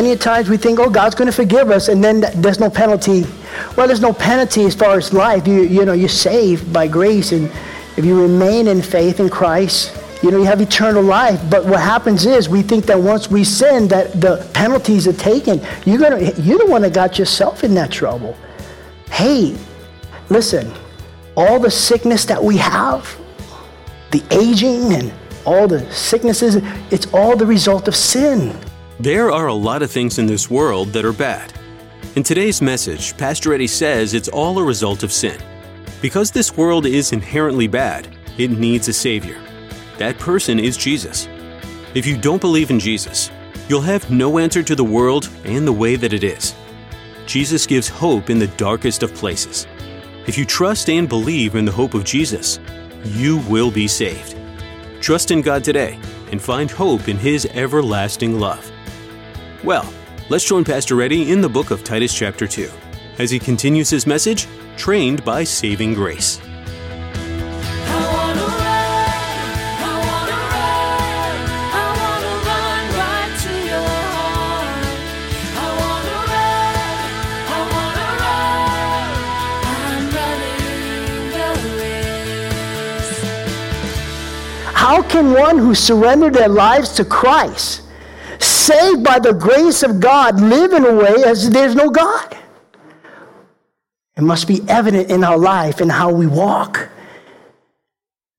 Many times we think, oh, God's going to forgive us, and then there's no penalty. Well, there's no penalty as far as life. You, you know, you're saved by grace, and if you remain in faith in Christ, you know, you have eternal life. But what happens is we think that once we sin, that the penalties are taken. You're, gonna, you're the one that got yourself in that trouble. Hey, listen, all the sickness that we have, the aging and all the sicknesses, it's all the result of sin. There are a lot of things in this world that are bad. In today's message, Pastor Eddie says it's all a result of sin. Because this world is inherently bad, it needs a Savior. That person is Jesus. If you don't believe in Jesus, you'll have no answer to the world and the way that it is. Jesus gives hope in the darkest of places. If you trust and believe in the hope of Jesus, you will be saved. Trust in God today and find hope in His everlasting love. Well, let's join Pastor Eddie in the book of Titus, chapter 2, as he continues his message Trained by Saving Grace. How can one who surrendered their lives to Christ saved by the grace of God, live in a way as there's no God. It must be evident in our life and how we walk.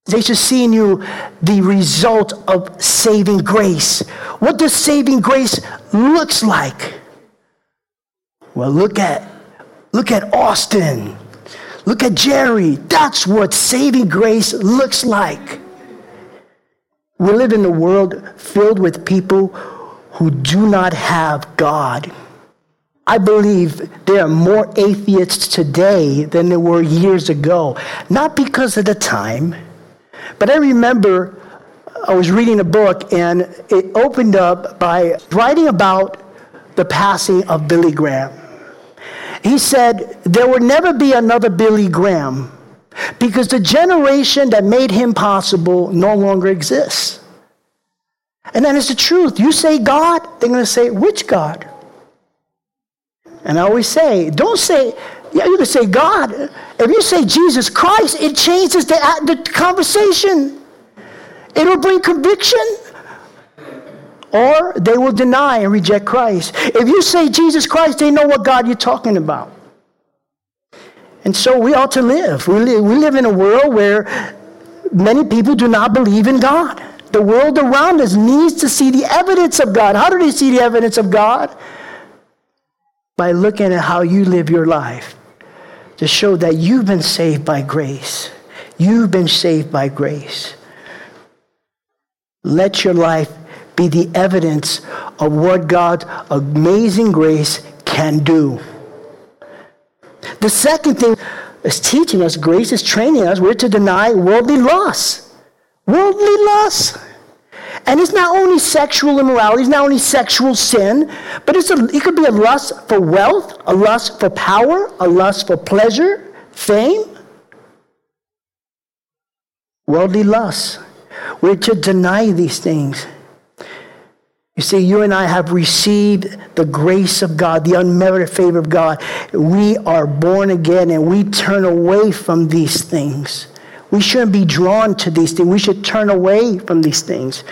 They should see in you the result of saving grace. What does saving grace looks like? Well, look at look at Austin. Look at Jerry. That's what saving grace looks like. We live in a world filled with people who do not have God. I believe there are more atheists today than there were years ago. Not because of the time, but I remember I was reading a book and it opened up by writing about the passing of Billy Graham. He said, There will never be another Billy Graham because the generation that made him possible no longer exists. And that is the truth. You say God, they're going to say, which God? And I always say, don't say, yeah, you can say God. If you say Jesus Christ, it changes the, the conversation. It'll bring conviction. Or they will deny and reject Christ. If you say Jesus Christ, they know what God you're talking about. And so we ought to live. We live, we live in a world where many people do not believe in God. The world around us needs to see the evidence of God. How do they see the evidence of God? By looking at how you live your life to show that you've been saved by grace. You've been saved by grace. Let your life be the evidence of what God's amazing grace can do. The second thing is teaching us, grace is training us, we're to deny worldly lusts worldly lust. And it's not only sexual immorality, it's not only sexual sin, but it's a, it could be a lust for wealth, a lust for power, a lust for pleasure, fame. Worldly lust. We're to deny these things. You see, you and I have received the grace of God, the unmerited favor of God. We are born again and we turn away from these things. We shouldn't be drawn to these things. We should turn away from these things.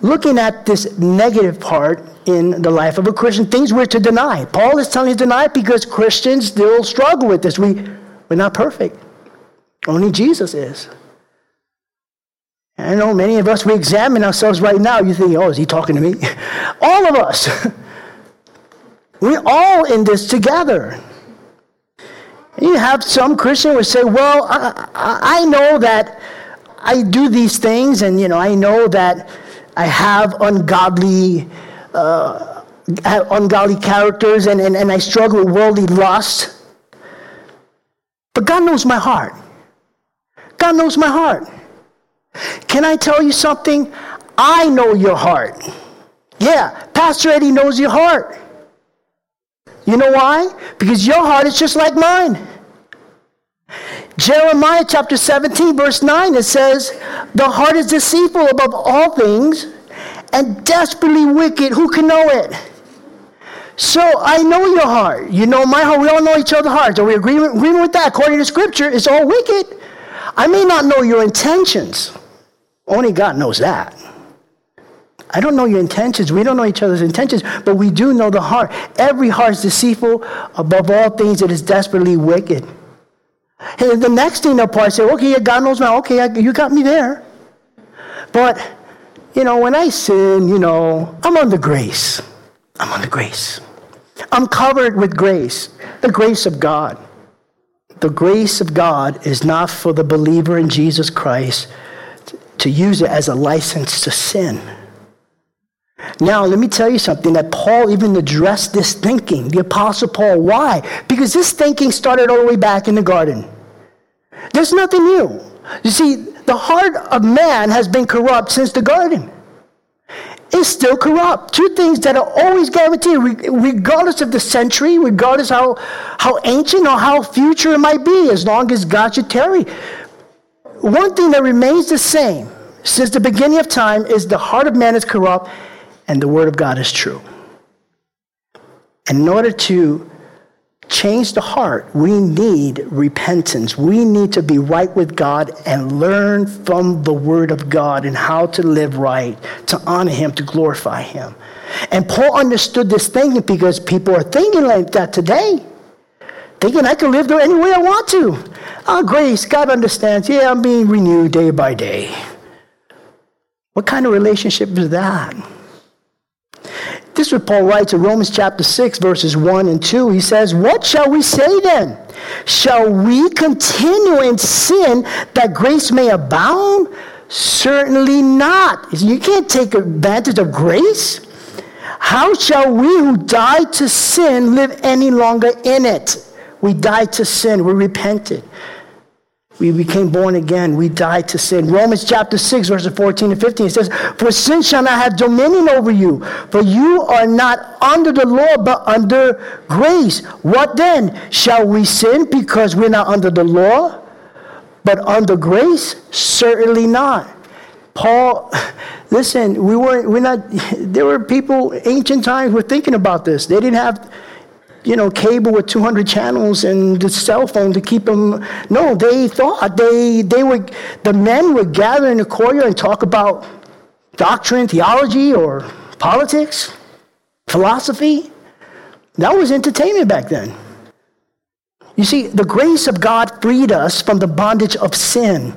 Looking at this negative part in the life of a Christian, things we're to deny. Paul is telling us to deny because Christians still struggle with this. We, we're not perfect. Only Jesus is. I know many of us, we examine ourselves right now. You think, oh, is he talking to me? all of us. We're all in this together. You have some Christian would say, well, I, I know that I do these things and, you know, I know that I have ungodly uh, ungodly characters and, and, and I struggle with worldly lust. But God knows my heart. God knows my heart. Can I tell you something? I know your heart. Yeah, Pastor Eddie knows your heart. You know why? Because your heart is just like mine. Jeremiah chapter 17, verse 9, it says, The heart is deceitful above all things and desperately wicked. Who can know it? So I know your heart. You know my heart. We all know each other's hearts. Are we agreeing, agreeing with that? According to Scripture, it's all wicked. I may not know your intentions. Only God knows that. I don't know your intentions. We don't know each other's intentions, but we do know the heart. Every heart is deceitful above all things. It is desperately wicked. And the next thing they'll probably say, okay, God knows my, okay, you got me there. But, you know, when I sin, you know, I'm under grace. I'm under grace. I'm covered with grace, the grace of God. The grace of God is not for the believer in Jesus Christ to use it as a license to sin. Now, let me tell you something that Paul even addressed this thinking, the Apostle Paul. Why? Because this thinking started all the way back in the garden. There's nothing new. You see, the heart of man has been corrupt since the garden It's still corrupt. Two things that are always guaranteed, regardless of the century, regardless how, how ancient or how future it might be, as long as God should tarry. One thing that remains the same since the beginning of time is the heart of man is corrupt and the word of God is true. And in order to change the heart, we need repentance. We need to be right with God and learn from the Word of God and how to live right, to honor Him, to glorify Him. And Paul understood this thinking because people are thinking like that today. Thinking I can live there any way I want to. Oh, grace, God understands. Yeah, I'm being renewed day by day. What kind of relationship is that? This is what Paul writes in Romans chapter 6, verses 1 and 2. He says, What shall we say then? Shall we continue in sin that grace may abound? Certainly not. You can't take advantage of grace. How shall we who died to sin live any longer in it? We died to sin, we repented. We became born again. We died to sin. Romans chapter 6, verses 14 and 15, it says, For sin shall not have dominion over you, for you are not under the law, but under grace. What then? Shall we sin because we're not under the law, but under grace? Certainly not. Paul, listen, we weren't, we're not, there were people, ancient times, were thinking about this. They didn't have you know, cable with 200 channels and the cell phone to keep them. No, they thought they, they would, the men would gather in the courtyard and talk about doctrine, theology, or politics, philosophy. That was entertainment back then. You see, the grace of God freed us from the bondage of sin.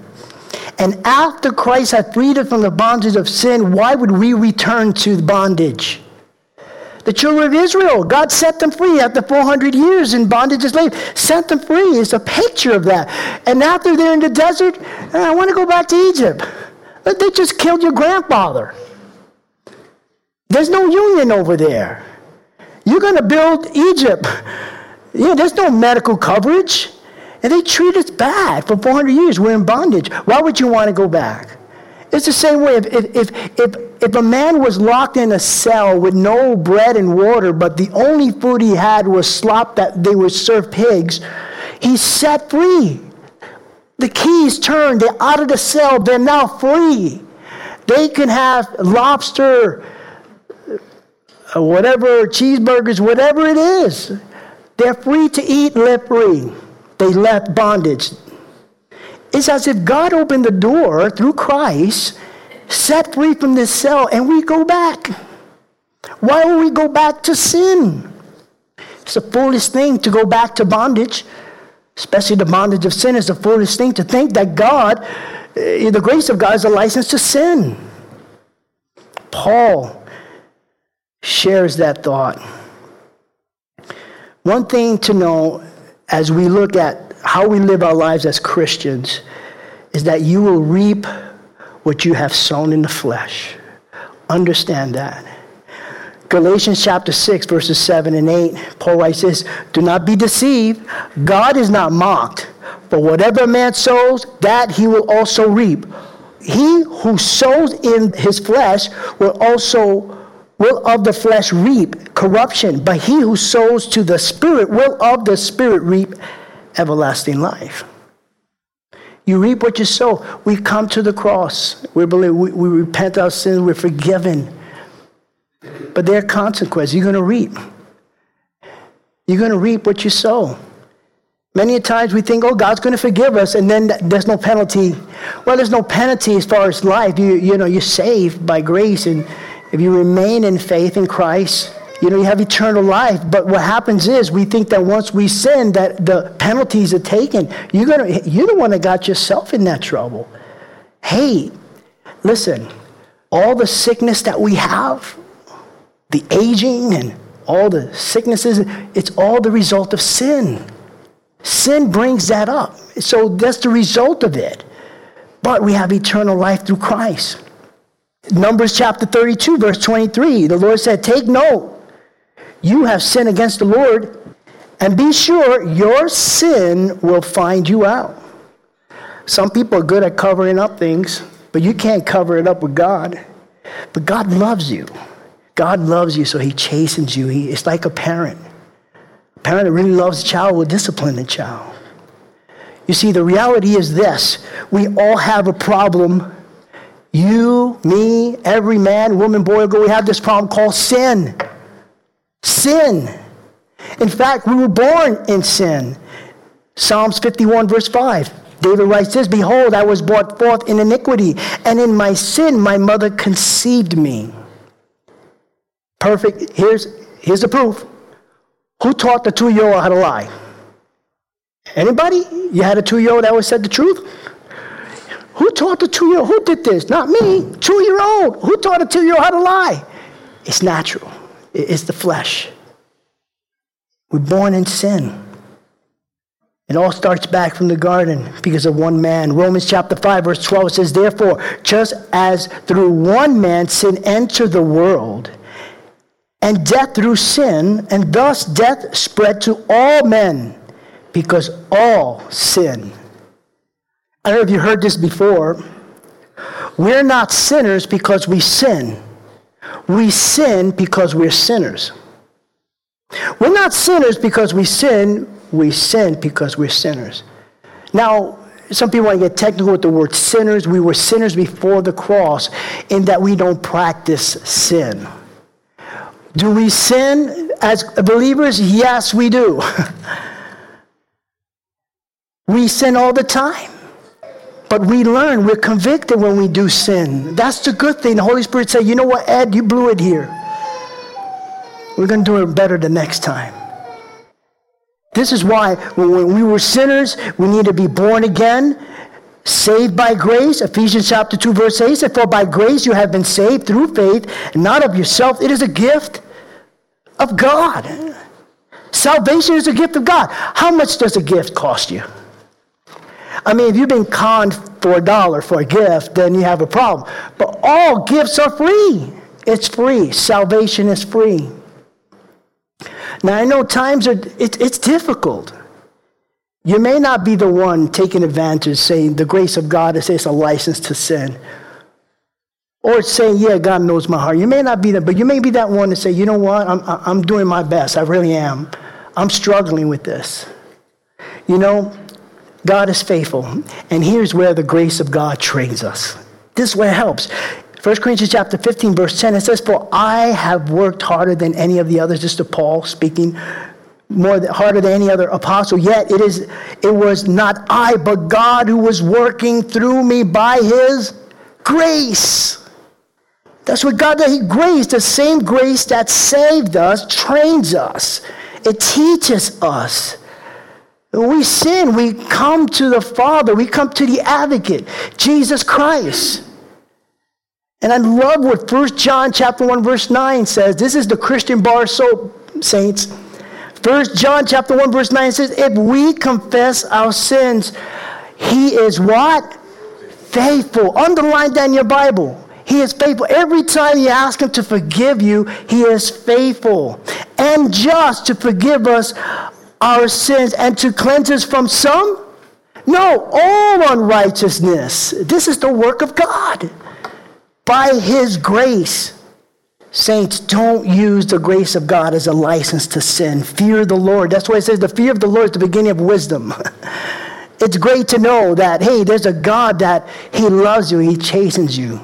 And after Christ had freed us from the bondage of sin, why would we return to bondage? The children of Israel, God set them free after 400 years in bondage and slave. Set them free. It's a picture of that. And now they're there in the desert, ah, I want to go back to Egypt. But they just killed your grandfather. There's no union over there. You're going to build Egypt. Yeah, there's no medical coverage. And they treat us bad for 400 years. We're in bondage. Why would you want to go back? It's the same way. If, if, if, if a man was locked in a cell with no bread and water, but the only food he had was slop that they would serve pigs, he's set free. The keys turned. They're out of the cell. They're now free. They can have lobster, uh, whatever, cheeseburgers, whatever it is. They're free to eat, live free. They left bondage. It's as if God opened the door through Christ, set free from this cell, and we go back. Why would we go back to sin? It's a foolish thing to go back to bondage, especially the bondage of sin. It's a foolish thing to think that God, eh, the grace of God, is a license to sin. Paul shares that thought. One thing to know as we look at how we live our lives as Christians is that you will reap what you have sown in the flesh. Understand that. Galatians chapter 6, verses 7 and 8, Paul writes this Do not be deceived. God is not mocked. For whatever man sows, that he will also reap. He who sows in his flesh will also will of the flesh reap corruption, but he who sows to the spirit will of the spirit reap everlasting life. You reap what you sow. We come to the cross. We believe we, we repent our sins. We're forgiven. But there are consequences. You're going to reap. You're going to reap what you sow. Many a times we think, oh, God's going to forgive us, and then there's no penalty. Well, there's no penalty as far as life. You, you know, you're saved by grace, and if you remain in faith in Christ, you know, you have eternal life. But what happens is we think that once we sin, that the penalties are taken. You're gonna, you're the one that got yourself in that trouble. Hey, listen, all the sickness that we have, the aging and all the sicknesses, it's all the result of sin. Sin brings that up. So that's the result of it. But we have eternal life through Christ. Numbers chapter 32, verse 23, the Lord said, Take note, you have sinned against the Lord, and be sure your sin will find you out. Some people are good at covering up things, but you can't cover it up with God. But God loves you. God loves you, so He chastens you. He, it's like a parent A parent that really loves a child will discipline the child. You see, the reality is this we all have a problem. You, me, every man, woman, boy, girl, we have this problem called sin. Sin. In fact, we were born in sin. Psalms 51, verse 5. David writes this Behold, I was brought forth in iniquity, and in my sin my mother conceived me. Perfect. Here's, here's the proof. Who taught the two-year-old how to lie? Anybody? You had a two-year-old that always said the truth? Who taught the two-year-old? Who did this? Not me. Two-year-old. Who taught a two-year-old how to lie? It's natural. It's the flesh. We're born in sin. It all starts back from the garden because of one man. Romans chapter 5, verse 12 says, Therefore, just as through one man sin entered the world, and death through sin, and thus death spread to all men because all sin. I don't know if you heard this before. We're not sinners because we sin. We sin because we're sinners. We're not sinners because we sin. We sin because we're sinners. Now, some people want to get technical with the word sinners. We were sinners before the cross in that we don't practice sin. Do we sin as believers? Yes, we do. we sin all the time. But we learn, we're convicted when we do sin. That's the good thing. The Holy Spirit said, you know what, Ed, you blew it here. We're going to do it better the next time. This is why when we were sinners, we need to be born again, saved by grace. Ephesians chapter 2, verse 8 said, For by grace you have been saved through faith, not of yourself. It is a gift of God. Salvation is a gift of God. How much does a gift cost you? I mean, if you've been conned for a dollar for a gift, then you have a problem. But all gifts are free. It's free. Salvation is free. Now, I know times are, it, it's difficult. You may not be the one taking advantage, saying the grace of God is it's a license to sin. Or saying, yeah, God knows my heart. You may not be that, but you may be that one to say, you know what, I'm, I'm doing my best. I really am. I'm struggling with this. You know, God is faithful. And here's where the grace of God trains us. This is where it helps. 1 Corinthians chapter 15, verse 10, it says, For I have worked harder than any of the others. This is Paul speaking more harder than any other apostle. Yet it is it was not I, but God who was working through me by his grace. That's what God does. He grace, the same grace that saved us, trains us. It teaches us. We sin, we come to the Father, we come to the advocate, Jesus Christ. And I love what 1 John chapter 1, verse 9 says. This is the Christian bar soap, saints. 1 John chapter 1, verse 9 says, if we confess our sins, he is what? Faithful. Underline that in your Bible. He is faithful. Every time you ask Him to forgive you, He is faithful and just to forgive us our sins and to cleanse us from some? No, all unrighteousness. This is the work of God by His grace. Saints, don't use the grace of God as a license to sin. Fear the Lord. That's why it says the fear of the Lord is the beginning of wisdom. it's great to know that, hey, there's a God that He loves you, He chastens you.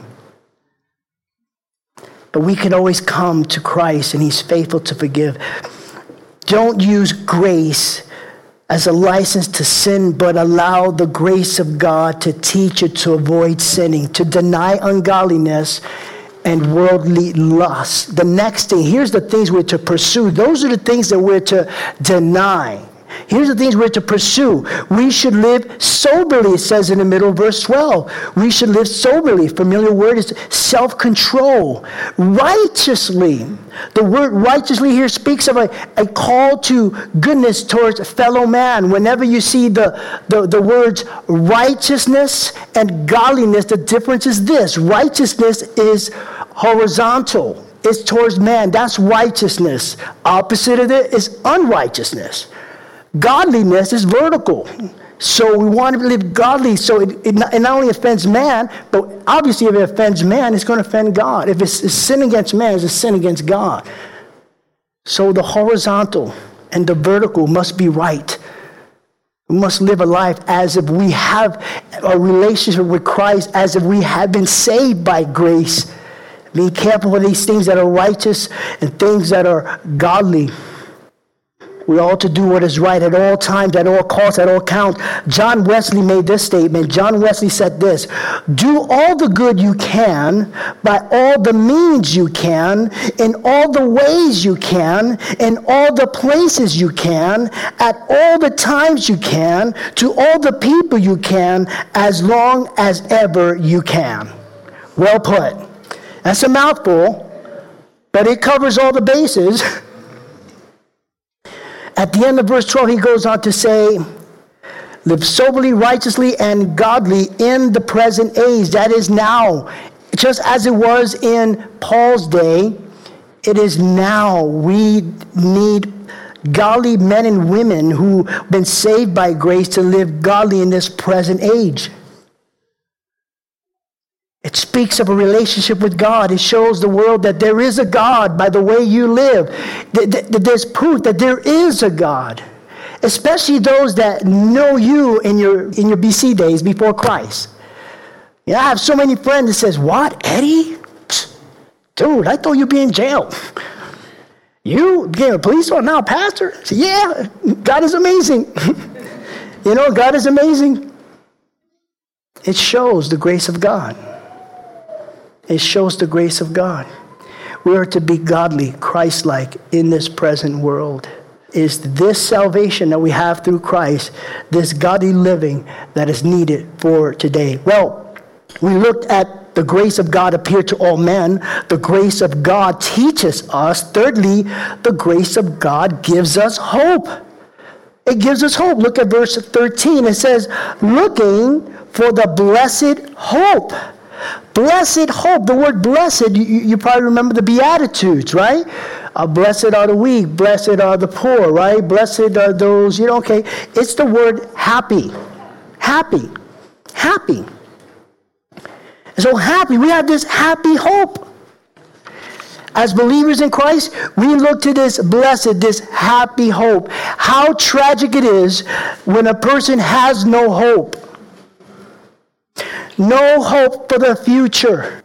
But we can always come to Christ and He's faithful to forgive. Don't use grace as a license to sin, but allow the grace of God to teach you to avoid sinning, to deny ungodliness and worldly lust. The next thing, here's the things we're to pursue. Those are the things that we're to deny. Here's the things we're to pursue. We should live soberly, it says in the middle of verse 12. We should live soberly. Familiar word is self control. Righteously. The word righteously here speaks of a, a call to goodness towards fellow man. Whenever you see the, the, the words righteousness and godliness, the difference is this righteousness is horizontal, it's towards man. That's righteousness. Opposite of it is unrighteousness. Godliness is vertical. So we want to live godly so it, it, not, it, not, only offends man, but obviously if it offends man, it's going to offend God. If it's, it's sin against man, it's a sin against God. So the horizontal and the vertical must be right. We must live a life as if we have a relationship with Christ, as if we have been saved by grace. Be careful with these things that are righteous and things that are godly. We ought to do what is right at all times, at all costs, at all counts. John Wesley made this statement. John Wesley said this Do all the good you can by all the means you can, in all the ways you can, in all the places you can, at all the times you can, to all the people you can, as long as ever you can. Well put. That's a mouthful, but it covers all the bases. At the end of verse 12, he goes on to say, Live soberly, righteously, and godly in the present age. That is now. Just as it was in Paul's day, it is now. We need godly men and women who've been saved by grace to live godly in this present age. It speaks of a relationship with God. It shows the world that there is a God by the way you live. There's proof that there is a God, especially those that know you in your, in your BC days before Christ. Yeah, I have so many friends that says, what, Eddie? Dude, I thought you'd be in jail. You became a police officer, now a pastor? Say, yeah, God is amazing. you know, God is amazing. It shows the grace of God. It shows the grace of God. We are to be godly, Christ like in this present world. Is this salvation that we have through Christ, this godly living that is needed for today? Well, we looked at the grace of God appear to all men. The grace of God teaches us. Thirdly, the grace of God gives us hope. It gives us hope. Look at verse 13. It says, looking for the blessed hope Blessed hope. The word blessed, you, you probably remember the Beatitudes, right? Uh, blessed are the weak, blessed are the poor, right? Blessed are those, you know, okay. It's the word happy. Happy. Happy. so happy. We have this happy hope. As believers in Christ, we look to this blessed, this happy hope. How tragic it is when a person has no hope. No hope for the future.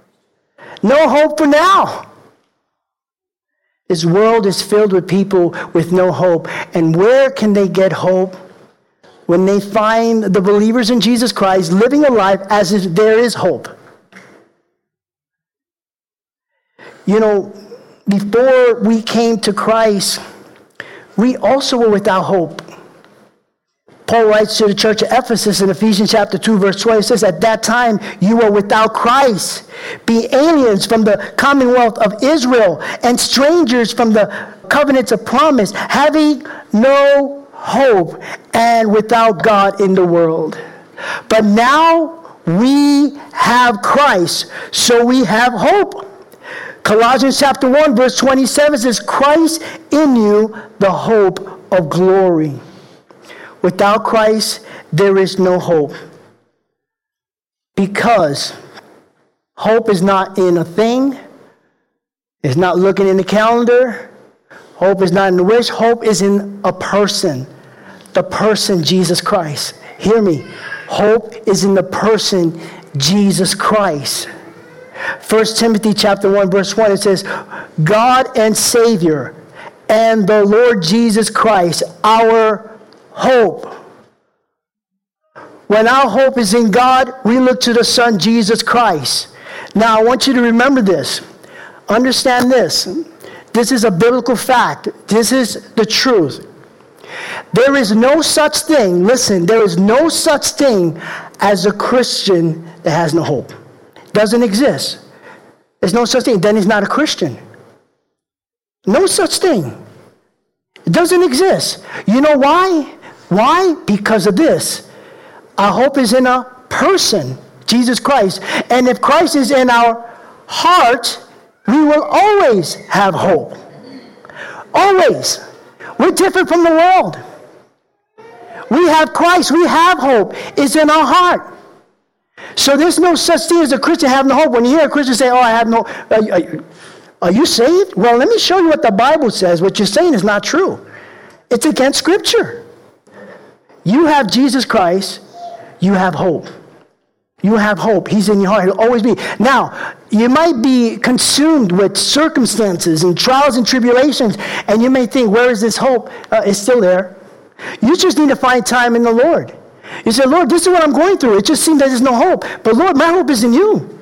No hope for now. This world is filled with people with no hope. And where can they get hope? When they find the believers in Jesus Christ living a life as if there is hope. You know, before we came to Christ, we also were without hope. Paul writes to the church of Ephesus in Ephesians chapter 2, verse 12, he says, At that time you were without Christ, be aliens from the commonwealth of Israel, and strangers from the covenants of promise, having no hope and without God in the world. But now we have Christ, so we have hope. Colossians chapter 1, verse 27 says, Christ in you, the hope of glory. Without Christ, there is no hope. Because hope is not in a thing, it's not looking in the calendar, hope is not in the wish, hope is in a person, the person Jesus Christ. Hear me. Hope is in the person Jesus Christ. 1 Timothy chapter 1 verse 1 it says God and Savior and the Lord Jesus Christ our hope. When our hope is in God, we look to the Son Jesus Christ. Now I want you to remember this. Understand this. This is a biblical fact. This is the truth. There is no such thing, listen, there is no such thing as a Christian that has no hope. Doesn't exist. There's no such thing. Then he's not a Christian. No such thing. It doesn't exist. You know why? Why? Because of this. Our hope is in a person, Jesus Christ. And if Christ is in our heart, we will always have hope. Always. We're different from the world. We have Christ. We have hope. It's in our heart. So there's no such thing as a Christian having no hope. When you hear a Christian say, "Oh, I have no," are, are, are you saved? Well, let me show you what the Bible says. What you're saying is not true. It's against Scripture. You have Jesus Christ. You have hope. You have hope. He's in your heart. He'll always be. Now, you might be consumed with circumstances and trials and tribulations, and you may think, where is this hope? Uh, it's still there. You just need to find time in the Lord. You say, Lord, this is what I'm going through. It just seems that there's no hope. But Lord, my hope is in you.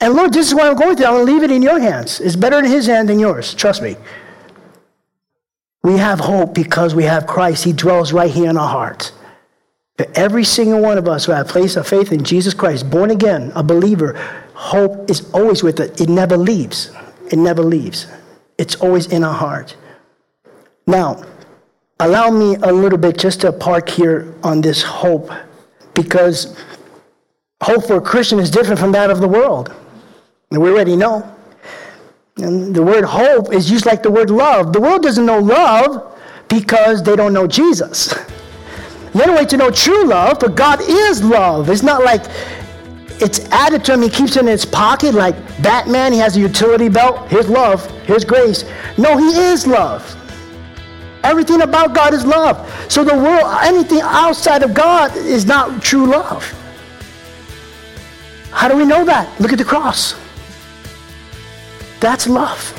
And Lord, this is what I'm going through. I'm going to leave it in your hands. It's better in his hand than yours. Trust me. We have hope because we have Christ. He dwells right here in our hearts. For every single one of us who have placed our faith in Jesus Christ, born again, a believer, hope is always with us. It never leaves. It never leaves. It's always in our heart. Now, allow me a little bit just to park here on this hope because hope for a Christian is different from that of the world. And we already know. And the word hope is used like the word love. The world doesn't know love because they don't know Jesus. The only way to know true love, but God is love. It's not like it's added to him, he keeps it in his pocket like Batman, he has a utility belt. Here's love, here's grace. No, he is love. Everything about God is love. So the world, anything outside of God is not true love. How do we know that? Look at the cross. That's love.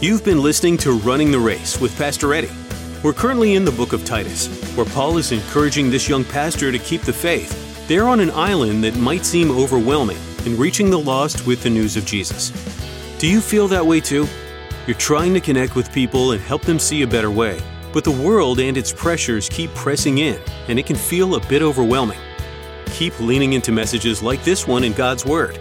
You've been listening to Running the Race with Pastor Eddie. We're currently in the book of Titus, where Paul is encouraging this young pastor to keep the faith. They're on an island that might seem overwhelming in reaching the lost with the news of Jesus. Do you feel that way too? You're trying to connect with people and help them see a better way, but the world and its pressures keep pressing in, and it can feel a bit overwhelming. Keep leaning into messages like this one in God's Word.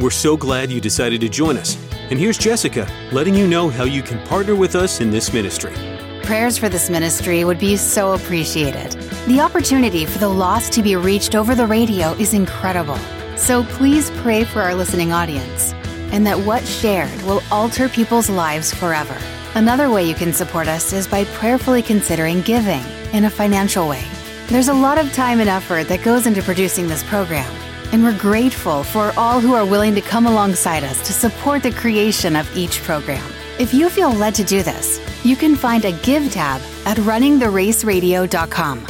We're so glad you decided to join us and here's Jessica letting you know how you can partner with us in this ministry. Prayers for this ministry would be so appreciated. The opportunity for the lost to be reached over the radio is incredible. So please pray for our listening audience and that what's shared will alter people's lives forever. Another way you can support us is by prayerfully considering giving in a financial way. There's a lot of time and effort that goes into producing this program and we're grateful for all who are willing to come alongside us to support the creation of each program. If you feel led to do this, you can find a Give tab at runningtheraceradio.com.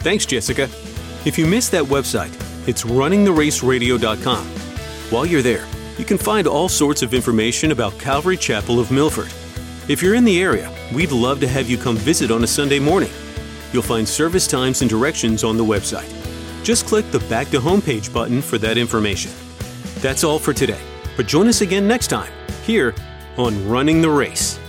Thanks, Jessica. If you missed that website, it's runningtheraceradio.com. While you're there, you can find all sorts of information about Calvary Chapel of Milford. If you're in the area, we'd love to have you come visit on a Sunday morning. You'll find service times and directions on the website. Just click the Back to Homepage button for that information. That's all for today, but join us again next time here on Running the Race.